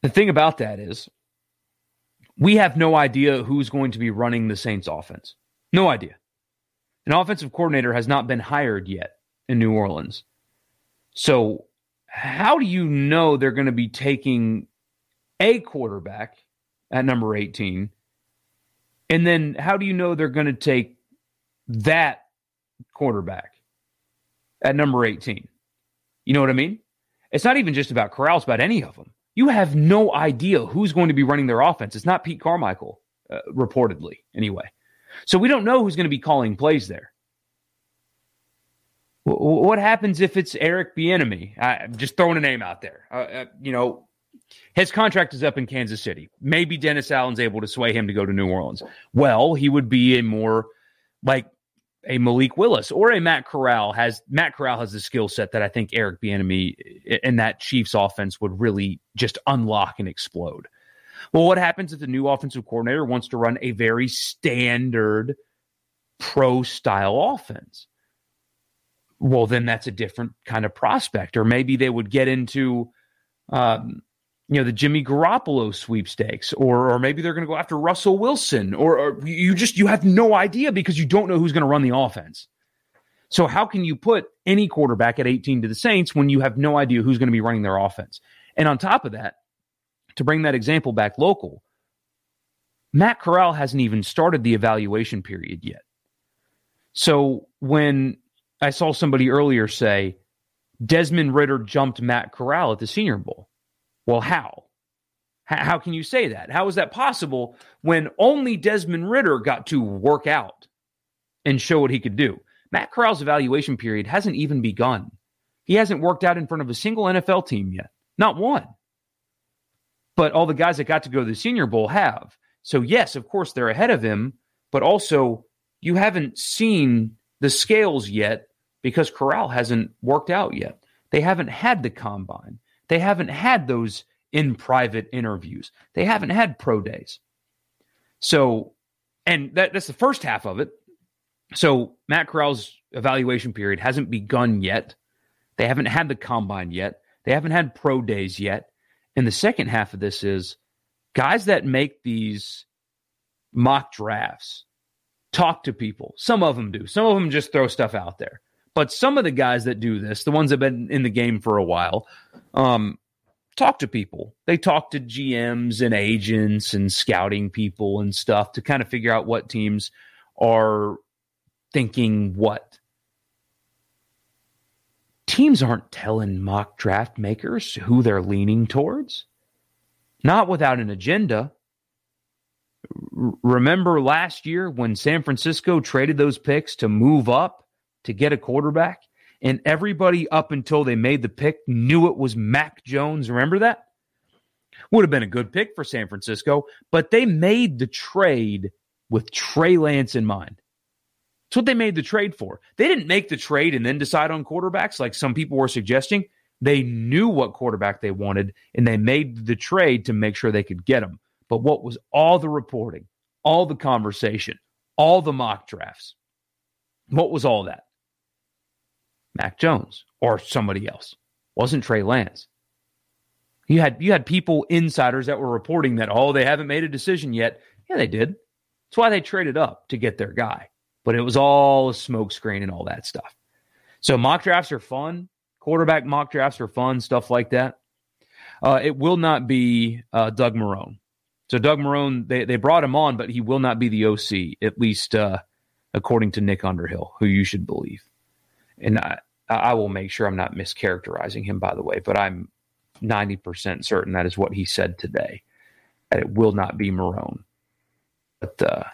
the thing about that is, we have no idea who's going to be running the Saints offense. No idea. An offensive coordinator has not been hired yet in New Orleans. So, how do you know they're going to be taking a quarterback at number 18? And then how do you know they're going to take that quarterback at number 18? You know what I mean? It's not even just about Corral, it's about any of them. you have no idea who's going to be running their offense. It's not Pete Carmichael, uh, reportedly, anyway. So we don't know who's going to be calling plays there. W- what happens if it's Eric Bieniemy? I'm just throwing a name out there. Uh, uh, you know, his contract is up in Kansas City. Maybe Dennis Allen's able to sway him to go to New Orleans. Well, he would be a more like a Malik Willis or a Matt Corral has Matt Corral has the skill set that I think Eric Bieniemy and that Chiefs offense would really just unlock and explode. Well, what happens if the new offensive coordinator wants to run a very standard pro style offense? Well, then that's a different kind of prospect. Or maybe they would get into um, you know the Jimmy Garoppolo sweepstakes, or or maybe they're going to go after Russell Wilson, or, or you just you have no idea because you don't know who's going to run the offense. So how can you put any quarterback at 18 to the Saints when you have no idea who's going to be running their offense? And on top of that, to bring that example back local, Matt Corral hasn't even started the evaluation period yet. So when I saw somebody earlier say Desmond Ridder jumped Matt Corral at the Senior Bowl, well, how? How can you say that? How is that possible when only Desmond Ridder got to work out and show what he could do? Matt Corral's evaluation period hasn't even begun. He hasn't worked out in front of a single NFL team yet, not one. But all the guys that got to go to the Senior Bowl have. So, yes, of course, they're ahead of him, but also you haven't seen the scales yet because Corral hasn't worked out yet. They haven't had the combine. They haven't had those in private interviews. They haven't had pro days. So, and that, that's the first half of it. So, Matt Corral's evaluation period hasn't begun yet. They haven't had the combine yet. They haven't had pro days yet. And the second half of this is guys that make these mock drafts talk to people. Some of them do. Some of them just throw stuff out there. But some of the guys that do this, the ones that have been in the game for a while, um, talk to people. They talk to GMs and agents and scouting people and stuff to kind of figure out what teams are thinking what. Teams aren't telling mock draft makers who they're leaning towards, not without an agenda. Remember last year when San Francisco traded those picks to move up to get a quarterback? And everybody up until they made the pick knew it was Mac Jones. Remember that? Would have been a good pick for San Francisco, but they made the trade with Trey Lance in mind. That's what they made the trade for. They didn't make the trade and then decide on quarterbacks like some people were suggesting. They knew what quarterback they wanted and they made the trade to make sure they could get him. But what was all the reporting, all the conversation, all the mock drafts? What was all that? Mac Jones or somebody else. Wasn't Trey Lance. You had you had people insiders that were reporting that oh they haven't made a decision yet. Yeah, they did. That's why they traded up to get their guy. But it was all a smokescreen and all that stuff. So mock drafts are fun. Quarterback mock drafts are fun, stuff like that. Uh, it will not be uh, Doug Marrone. So Doug Marrone, they, they brought him on, but he will not be the OC, at least uh, according to Nick Underhill, who you should believe and I, I will make sure I'm not mischaracterizing him, by the way, but I'm 90% certain that is what he said today, that it will not be Marrone. But uh,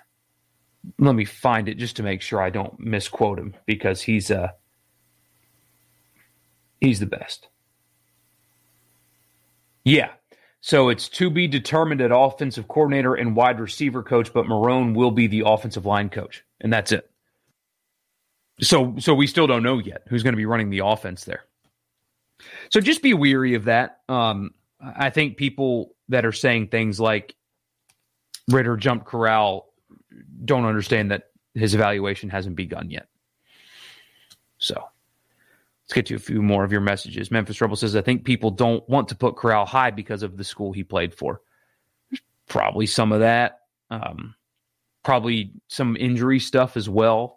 let me find it just to make sure I don't misquote him because he's uh, he's the best. Yeah. So it's to be determined at offensive coordinator and wide receiver coach, but Marrone will be the offensive line coach. And that's it. So so we still don't know yet who's going to be running the offense there. So just be weary of that. Um, I think people that are saying things like Ridder jumped Corral don't understand that his evaluation hasn't begun yet. So let's get to a few more of your messages. Memphis Rebel says, I think people don't want to put Corral high because of the school he played for. There's probably some of that. Um, probably some injury stuff as well.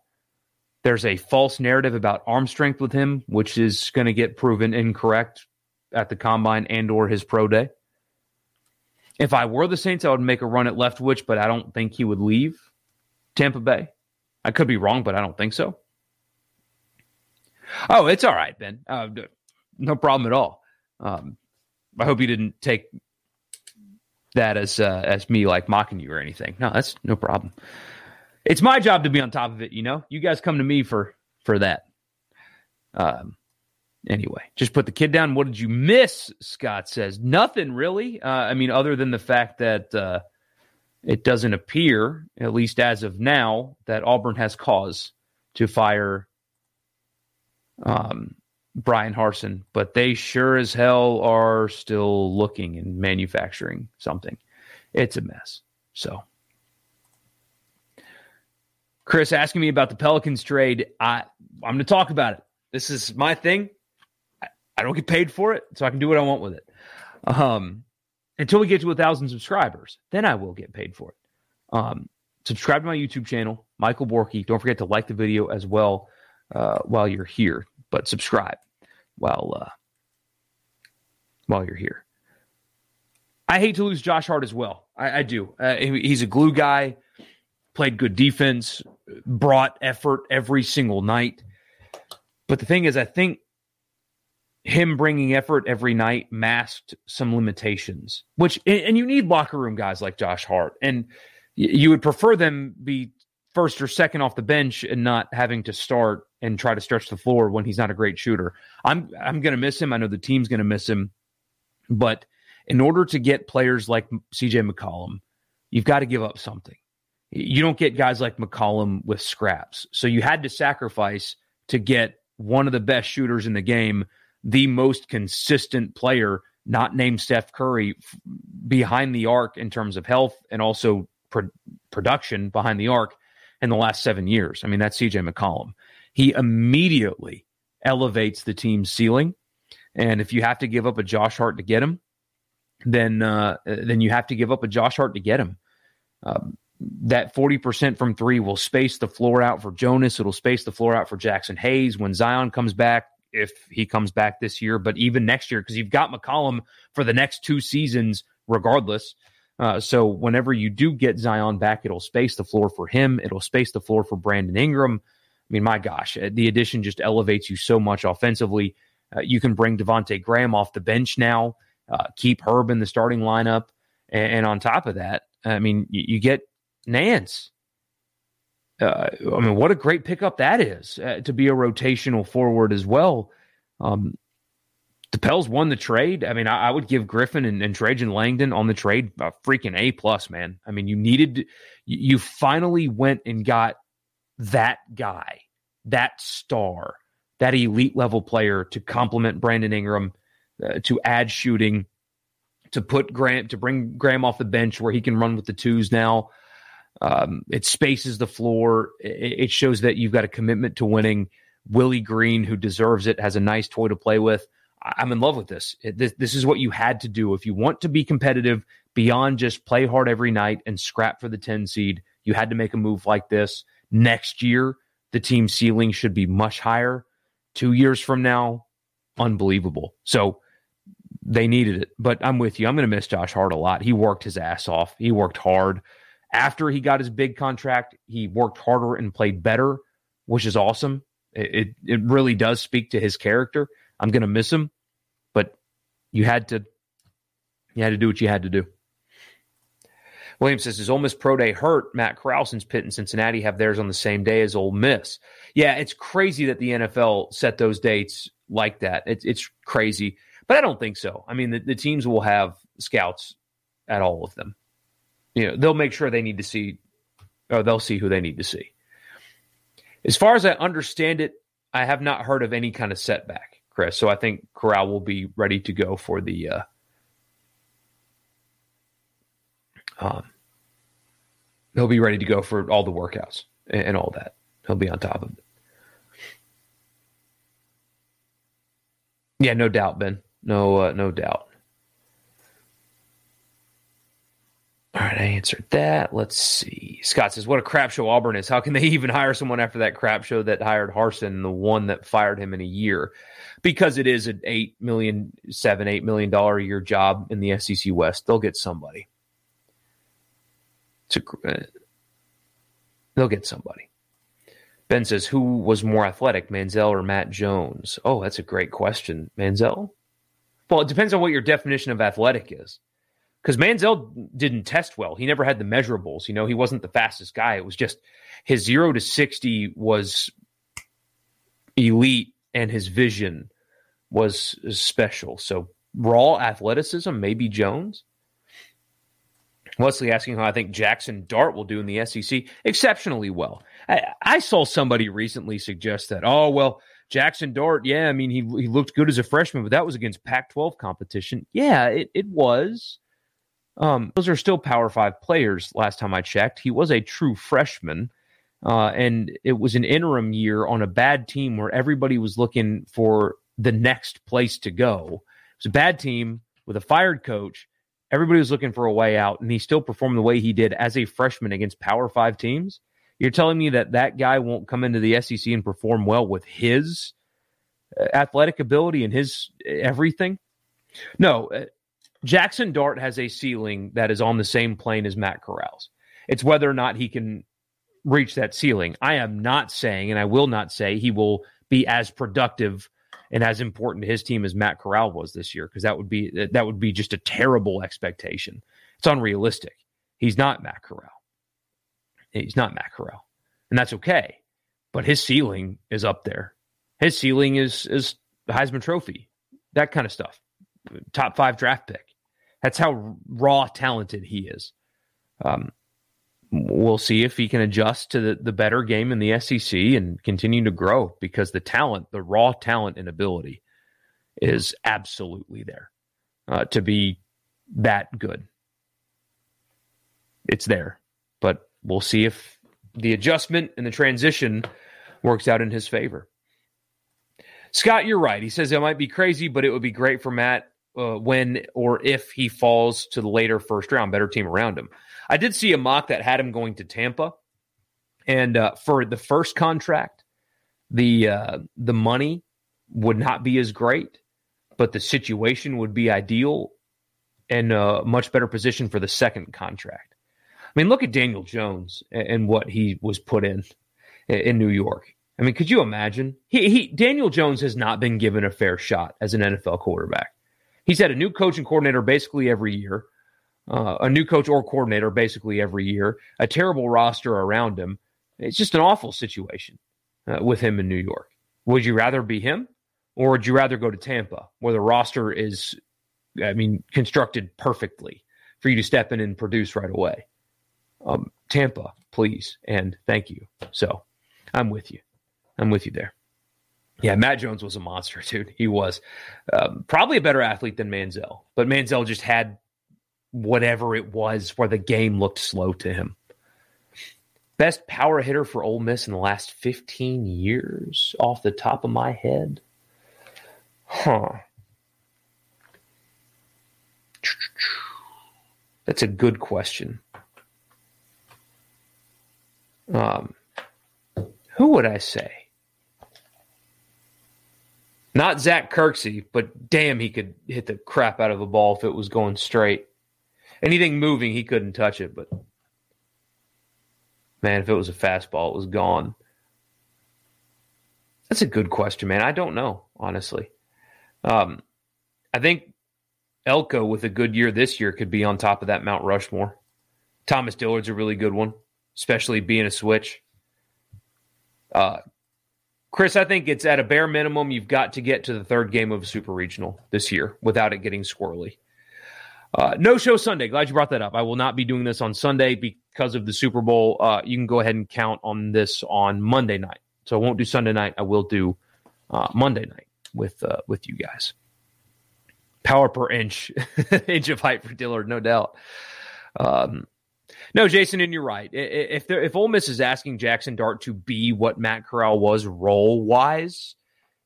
There's a false narrative about arm strength with him, which is going to get proven incorrect at the combine and or his pro day. If I were the Saints, I would make a run at Leftwich, but I don't think he would leave Tampa Bay. I could be wrong, but I don't think so. Oh, it's all right, Ben. Uh, no problem at all. Um, I hope you didn't take that as uh, as me like mocking you or anything. No, that's no problem. It's my job to be on top of it. You know, you guys come to me for for that. Um. Anyway, just put the kid down. What did you miss? Scott says nothing really. Uh, I mean, other than the fact that uh, it doesn't appear, at least as of now, that Auburn has cause to fire um, Bryan Harsin, but they sure as hell are still looking and manufacturing something. It's a mess. So, Chris asking me about the Pelicans trade. I I'm going to talk about it. This is my thing. I, I don't get paid for it, so I can do what I want with it. Um, until we get to a thousand subscribers, then I will get paid for it. Um, subscribe to my YouTube channel, Michael Borky. Don't forget to like the video as well uh, while you're here, but subscribe while uh, while you're here. I hate to lose Josh Hart as well. I, I do. Uh, he's a glue guy, played good defense, brought effort every single night. But the thing is, I think him bringing effort every night masked some limitations, which, and you need locker room guys like Josh Hart. And you would prefer them be first or second off the bench and not having to start and try to stretch the floor when he's not a great shooter. I'm I'm going to miss him. I know the team's going to miss him, but in order to get players like CJ McCollum, you've got to give up something. You don't get guys like McCollum with scraps. So you had to sacrifice to get one of the best shooters in the game, the most consistent player, not named Steph Curry, behind the arc in terms of health and also pro- production behind the arc in the last seven years. I mean, that's CJ McCollum. He immediately elevates the team's ceiling. And if you have to give up a Josh Hart to get him, then uh, then you have to give up a Josh Hart to get him. Um, that 40% from three will space the floor out for Jonas. It'll space the floor out for Jaxson Hayes when Zion comes back, if he comes back this year, but even next year, because you've got McCollum for the next two seasons, regardless. Uh, so whenever you do get Zion back, it'll space the floor for him. It'll space the floor for Brandon Ingram. I mean, my gosh, uh, the addition just elevates you so much offensively. Uh, you can bring Devonte Graham off the bench now, uh, keep Herb in the starting lineup, and, and, on top of that, I mean, you, you get Nance. Uh, I mean, what a great pickup that is uh, to be a rotational forward as well. Um, the Pels won the trade. I mean, I, I would give Griffin and, and, Trajan Langdon on the trade a freaking A plus, man. I mean, you needed, you finally went and got that guy, that star, that elite level player to complement Brandon Ingram, uh, to add shooting, to put Graham, to bring Graham off the bench where he can run with the twos now. Um, it spaces the floor. It, it shows that you've got a commitment to winning. Willie Green, who deserves it, has a nice toy to play with. I'm in love with this. this. This is what you had to do if you want to be competitive beyond just play hard every night and scrap for the 10 seed. You had to make a move like this. Next year, the team ceiling should be much higher. Two years from now, unbelievable. So they needed it. But I'm with you. I'm going to miss Josh Hart a lot. He worked his ass off. He worked hard. After he got his big contract, he worked harder and played better, which is awesome. It, it, really does speak to his character. I'm going to miss him, but you had to you had to do what you had to do. Williams says, "Is Ole Miss pro day hurt? Matt Corralson's Pitt and Cincinnati have theirs on the same day as Ole Miss. Yeah, it's crazy that the NFL set those dates like that. It's it's crazy, but I don't think so. I mean, the, the teams will have scouts at all of them. You know, they'll make sure they need to see, or they'll see who they need to see. As far as I understand it, I have not heard of any kind of setback. Chris. So I think Corral will be ready to go for the uh, um, he'll be ready to go for all the workouts and, and all that. He'll be on top of it. Yeah, no doubt, Ben. No, uh, no doubt. All right, I answered that. Let's see. Scott says, "What a crap show Auburn is. How can they even hire someone after that crap show that hired Harsin, the one that fired him in a year? Because it is an eight million, seven, eight million dollar a year job in the SEC West. They'll get somebody. To, uh, they'll get somebody." Ben says, "Who was more athletic, Manziel or Matt Jones?" Oh, that's a great question. Manziel. Well, it depends on what your definition of athletic is. Because Manziel didn't test well. He never had the measurables. You know, he wasn't the fastest guy. It was just his zero to 60 was elite and his vision was special. So raw athleticism, maybe Jones. Wesley asking how I think Jackson Dart will do in the SEC. Exceptionally well. I, I, saw somebody recently suggest that, oh, well, Jackson Dart, yeah, I mean, he, he looked good as a freshman, but that was against Pac 12 competition. Yeah, it, it was. Um, those are still Power Five players last time I checked. He was a true freshman. Uh, and it was an interim year on a bad team where everybody was looking for the next place to go. It was a bad team with a fired coach Everybody was looking for a way out, and he still performed the way he did as a freshman against Power Five teams. You're telling me that that guy won't come into the SEC and perform well with his uh, athletic ability and his uh, everything? No, uh, Jackson Dart has a ceiling that is on the same plane as Matt Corral's. It's whether or not he can reach that ceiling. I am not saying, and I will not say, he will be as productive and as important to his team as Matt Corral was this year, because that would be that would be just a terrible expectation. It's unrealistic. He's not Matt Corral. He's not Matt Corral, and that's okay. But his ceiling is up there. His ceiling is is the Heisman Trophy, that kind of stuff. Top five draft pick. That's how raw talented he is. Um, we'll see if he can adjust to the, the better game in the SEC and continue to grow because the talent, the raw talent and ability is absolutely there uh, to be that good. It's there, but we'll see if the adjustment and the transition works out in his favor. Scott, you're right. He says it might be crazy, but it would be great for Matt uh, when or if he falls to the later first round, better team around him. I did see a mock that had him going to Tampa, and uh, for the first contract, the uh, the money would not be as great, but the situation would be ideal and a much better position for the second contract. I mean, look at Daniel Jones and what he was put in in New York. I mean, could you imagine? He, he Daniel Jones has not been given a fair shot as an NFL quarterback. He's had a new coach and coordinator basically every year uh, a new coach or coordinator basically every year, a terrible roster around him. It's just an awful situation uh, with him in New York. Would you rather be him or would you rather go to Tampa where the roster is, I mean, constructed perfectly for you to step in and produce right away? Um, Tampa, please, and thank you. So I'm with you. I'm with you there. Yeah, Matt Jones was a monster, dude. He was um, probably a better athlete than Manziel, but Manziel just had whatever it was where the game looked slow to him. Best power hitter for Ole Miss in the last 15 years off the top of my head. Huh. That's a good question. Um, who would I say? Not Zach Kirksey, but damn, he could hit the crap out of a ball if it was going straight anything moving, he couldn't touch it. But man, if it was a fastball, it was gone. That's a good question, man. I don't know, honestly. Um, I think Elko with a good year this year could be on top of that Mount Rushmore. Thomas Dillard's a really good one, especially being a switch. Uh, Chris, I think it's at a bare minimum, you've got to get to the third game of a super regional this year without it getting squirrely. Uh, no show Sunday. Glad you brought that up. I will not be doing this on Sunday because of the Super Bowl. Uh, you can go ahead and count on this on Monday night. So I won't do Sunday night. I will do uh, Monday night with uh, with you guys. Power per inch, inch of height for Dillard, no doubt. Um, no, Jason, and you're right. If if Ole Miss is asking Jackson Dart to be what Matt Corral was role wise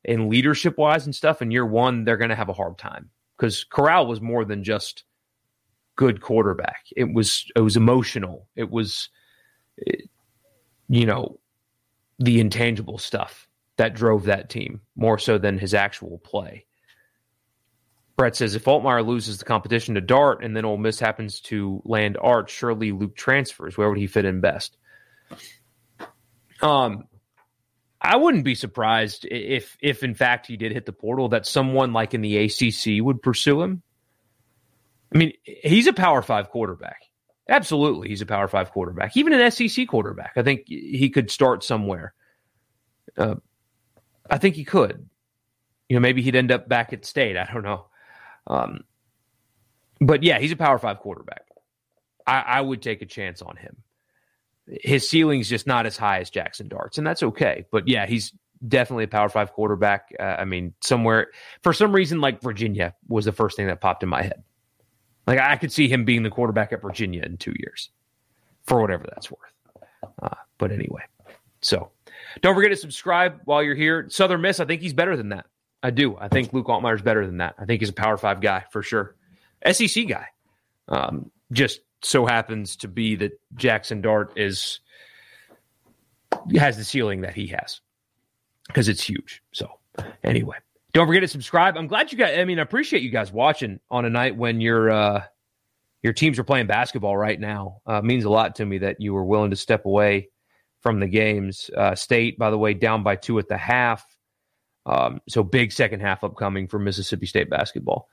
and leadership wise and stuff in year one, they're going to have a hard time because Corral was more than just good quarterback. It was it was emotional. It was it, you know the intangible stuff that drove that team more so than his actual play. Brett says if Altmyer loses the competition to Dart and then Ole Miss happens to land Art, surely Luke transfers. Where would he fit in best? Um, I wouldn't be surprised if, if in fact he did hit the portal, that someone like in the ACC would pursue him. I mean, he's a Power Five quarterback. Absolutely, he's a Power Five quarterback. Even an SEC quarterback, I think he could start somewhere. Uh, I think he could. You know, maybe he'd end up back at State. I don't know. Um, but yeah, he's a Power Five quarterback. I, I would take a chance on him his ceiling's just not as high as Jackson Dart's, and that's okay. But yeah, he's definitely a Power Five quarterback. Uh, I mean, somewhere for some reason, like Virginia was the first thing that popped in my head. Like I could see him being the quarterback at Virginia in two years, for whatever that's worth. Uh, but anyway, so don't forget to subscribe while you're here. Southern Miss, I think he's better than that. I do. I think Luke Altmyer's better than that. I think he's a Power Five guy for sure. SEC guy. Um, just so happens to be that Jackson Dart is has the ceiling that he has because it's huge. So anyway, don't forget to subscribe. I'm glad you guys. I mean, I appreciate you guys watching on a night when your uh, your teams are playing basketball right now. Uh, means a lot to me that you were willing to step away from the games. Uh, State, by the way, down by two at the half. Um, so big second half upcoming for Mississippi State basketball,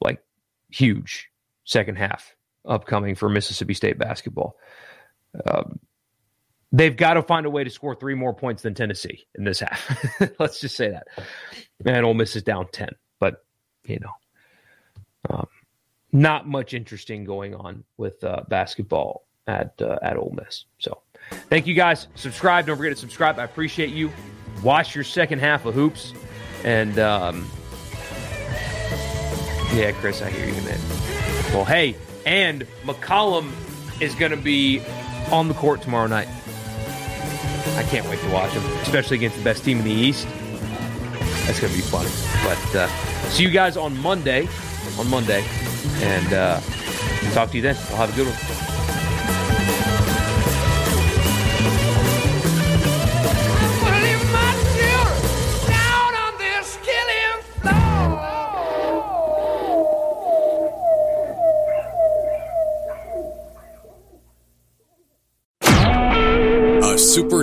like huge second half upcoming for Mississippi State basketball. Um, they've got to find a way to score three more points than Tennessee in this half. Let's just say that. And Ole Miss is down 10, but, you know, um, not much interesting going on with uh, basketball at uh, at Ole Miss. So, thank you guys. Subscribe. Don't forget to subscribe. I appreciate you. Watch your second half of hoops, and um, yeah, Chris, I hear you, man. Well, hey, and McCollum is going to be on the court tomorrow night. I can't wait to watch him, especially against the best team in the East. That's going to be fun. But uh, see you guys on Monday. On Monday. And uh, talk to you then. I'll have a good one.